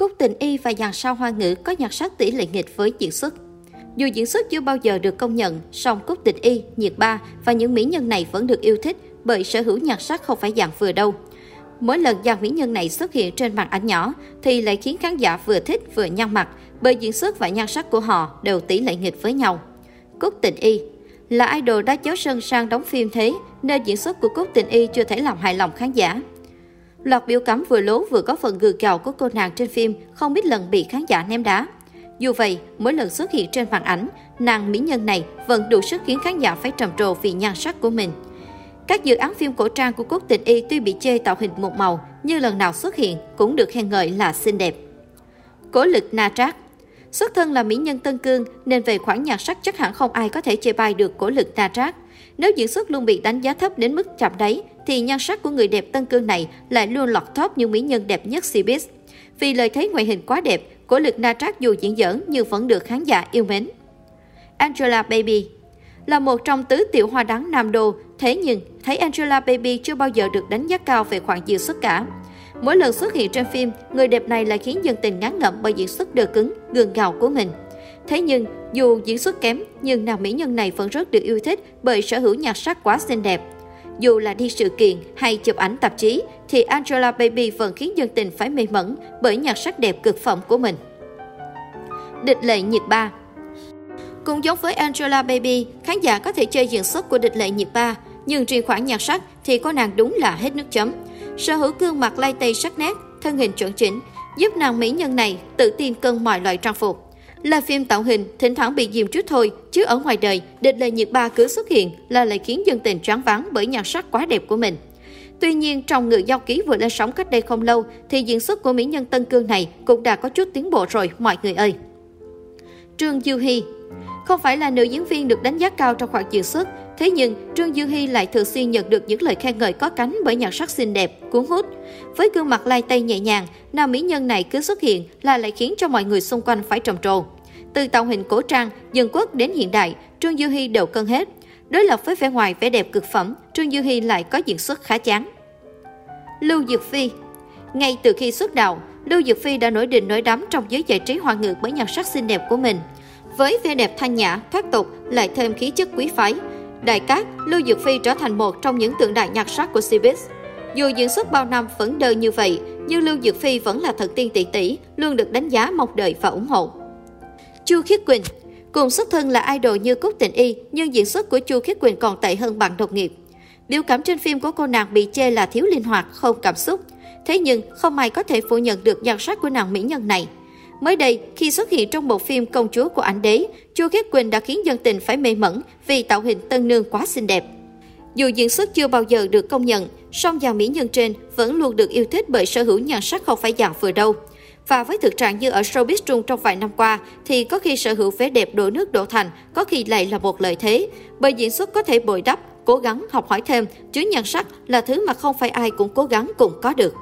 Cúc Tình Y và dàn sao hoa ngữ có nhạc sắc tỷ lệ nghịch với diễn xuất. Dù diễn xuất chưa bao giờ được công nhận, song Cúc Tình Y, Nhiệt Ba và những mỹ nhân này vẫn được yêu thích bởi sở hữu nhạc sắc không phải dạng vừa đâu. Mỗi lần dàn mỹ nhân này xuất hiện trên màn ảnh nhỏ thì lại khiến khán giả vừa thích vừa nhăn mặt bởi diễn xuất và nhan sắc của họ đều tỷ lệ nghịch với nhau. Cúc Tình Y là idol đã chéo sân sang đóng phim thế nên diễn xuất của Cúc Tình Y chưa thể làm hài lòng khán giả. Loạt biểu cắm vừa lố vừa có phần gừ gạo của cô nàng trên phim không biết lần bị khán giả ném đá. Dù vậy, mỗi lần xuất hiện trên màn ảnh, nàng mỹ nhân này vẫn đủ sức khiến khán giả phải trầm trồ vì nhan sắc của mình. Các dự án phim cổ trang của Quốc Tịch Y tuy bị chê tạo hình một màu, nhưng lần nào xuất hiện cũng được khen ngợi là xinh đẹp. Cố lực Na Trác Xuất thân là mỹ nhân Tân Cương nên về khoản nhạc sắc chắc hẳn không ai có thể chê bai được cổ lực Na Trác. Nếu diễn xuất luôn bị đánh giá thấp đến mức chạm đáy, thì nhan sắc của người đẹp Tân Cương này lại luôn lọt top những mỹ nhân đẹp nhất Cbiz. Vì lời thấy ngoại hình quá đẹp, cổ lực Na Trác dù diễn dở nhưng vẫn được khán giả yêu mến. Angela Baby là một trong tứ tiểu hoa đắng Nam Đô, thế nhưng thấy Angela Baby chưa bao giờ được đánh giá cao về khoản diễn xuất cả. Mỗi lần xuất hiện trên phim, người đẹp này lại khiến dân tình ngán ngẩm bởi diễn xuất đờ cứng, gương gạo của mình. Thế nhưng, dù diễn xuất kém, nhưng nàng mỹ nhân này vẫn rất được yêu thích bởi sở hữu nhạc sắc quá xinh đẹp. Dù là đi sự kiện hay chụp ảnh tạp chí, thì Angela Baby vẫn khiến dân tình phải mê mẩn bởi nhạc sắc đẹp cực phẩm của mình. Địch lệ nhiệt ba Cũng giống với Angela Baby, khán giả có thể chơi diễn xuất của địch lệ nhiệt ba, nhưng riêng khoản nhạc sắc thì có nàng đúng là hết nước chấm. Sở hữu gương mặt lai tây sắc nét, thân hình chuẩn chỉnh, giúp nàng mỹ nhân này tự tin cân mọi loại trang phục. Là phim tạo hình, thỉnh thoảng bị dìm chút thôi, chứ ở ngoài đời, địch lệ nhiệt ba cứ xuất hiện là lại khiến dân tình choáng váng bởi nhan sắc quá đẹp của mình. Tuy nhiên, trong ngự giao ký vừa lên sóng cách đây không lâu, thì diễn xuất của mỹ nhân Tân Cương này cũng đã có chút tiến bộ rồi mọi người ơi. Trương Dư Hy không phải là nữ diễn viên được đánh giá cao trong khoảng diễn xuất, Thế nhưng, Trương Dương Hy lại thường xuyên nhận được những lời khen ngợi có cánh bởi nhan sắc xinh đẹp, cuốn hút. Với gương mặt lai tây nhẹ nhàng, nam mỹ nhân này cứ xuất hiện là lại khiến cho mọi người xung quanh phải trầm trồ. Từ tạo hình cổ trang, dân quốc đến hiện đại, Trương Dương Hy đều cân hết. Đối lập với vẻ ngoài vẻ đẹp cực phẩm, Trương Dương Hy lại có diễn xuất khá chán. Lưu Dược Phi Ngay từ khi xuất đạo, Lưu Dược Phi đã nổi đình nổi đắm trong giới giải trí hoa ngược bởi nhan sắc xinh đẹp của mình. Với vẻ đẹp thanh nhã, thoát tục, lại thêm khí chất quý phái, Đại Cát, Lưu Dược Phi trở thành một trong những tượng đài nhạc sắc của Cbiz. Dù diễn xuất bao năm vẫn đơ như vậy, nhưng Lưu Dược Phi vẫn là thần tiên tỷ tỷ, luôn được đánh giá mong đợi và ủng hộ. Chu Khiết Quỳnh Cùng xuất thân là idol như Cúc Tình Y, nhưng diễn xuất của Chu Khiết Quỳnh còn tệ hơn bạn đồng nghiệp. Biểu cảm trên phim của cô nàng bị chê là thiếu linh hoạt, không cảm xúc. Thế nhưng, không ai có thể phủ nhận được nhan sắc của nàng mỹ nhân này. Mới đây, khi xuất hiện trong bộ phim Công chúa của ảnh đế, Chu Khiết Quỳnh đã khiến dân tình phải mê mẩn vì tạo hình tân nương quá xinh đẹp. Dù diễn xuất chưa bao giờ được công nhận, song dàn mỹ nhân trên vẫn luôn được yêu thích bởi sở hữu nhan sắc không phải dạng vừa đâu. Và với thực trạng như ở showbiz Trung trong vài năm qua, thì có khi sở hữu vẻ đẹp đổ nước đổ thành, có khi lại là một lợi thế. Bởi diễn xuất có thể bồi đắp, cố gắng học hỏi thêm, chứ nhan sắc là thứ mà không phải ai cũng cố gắng cùng có được.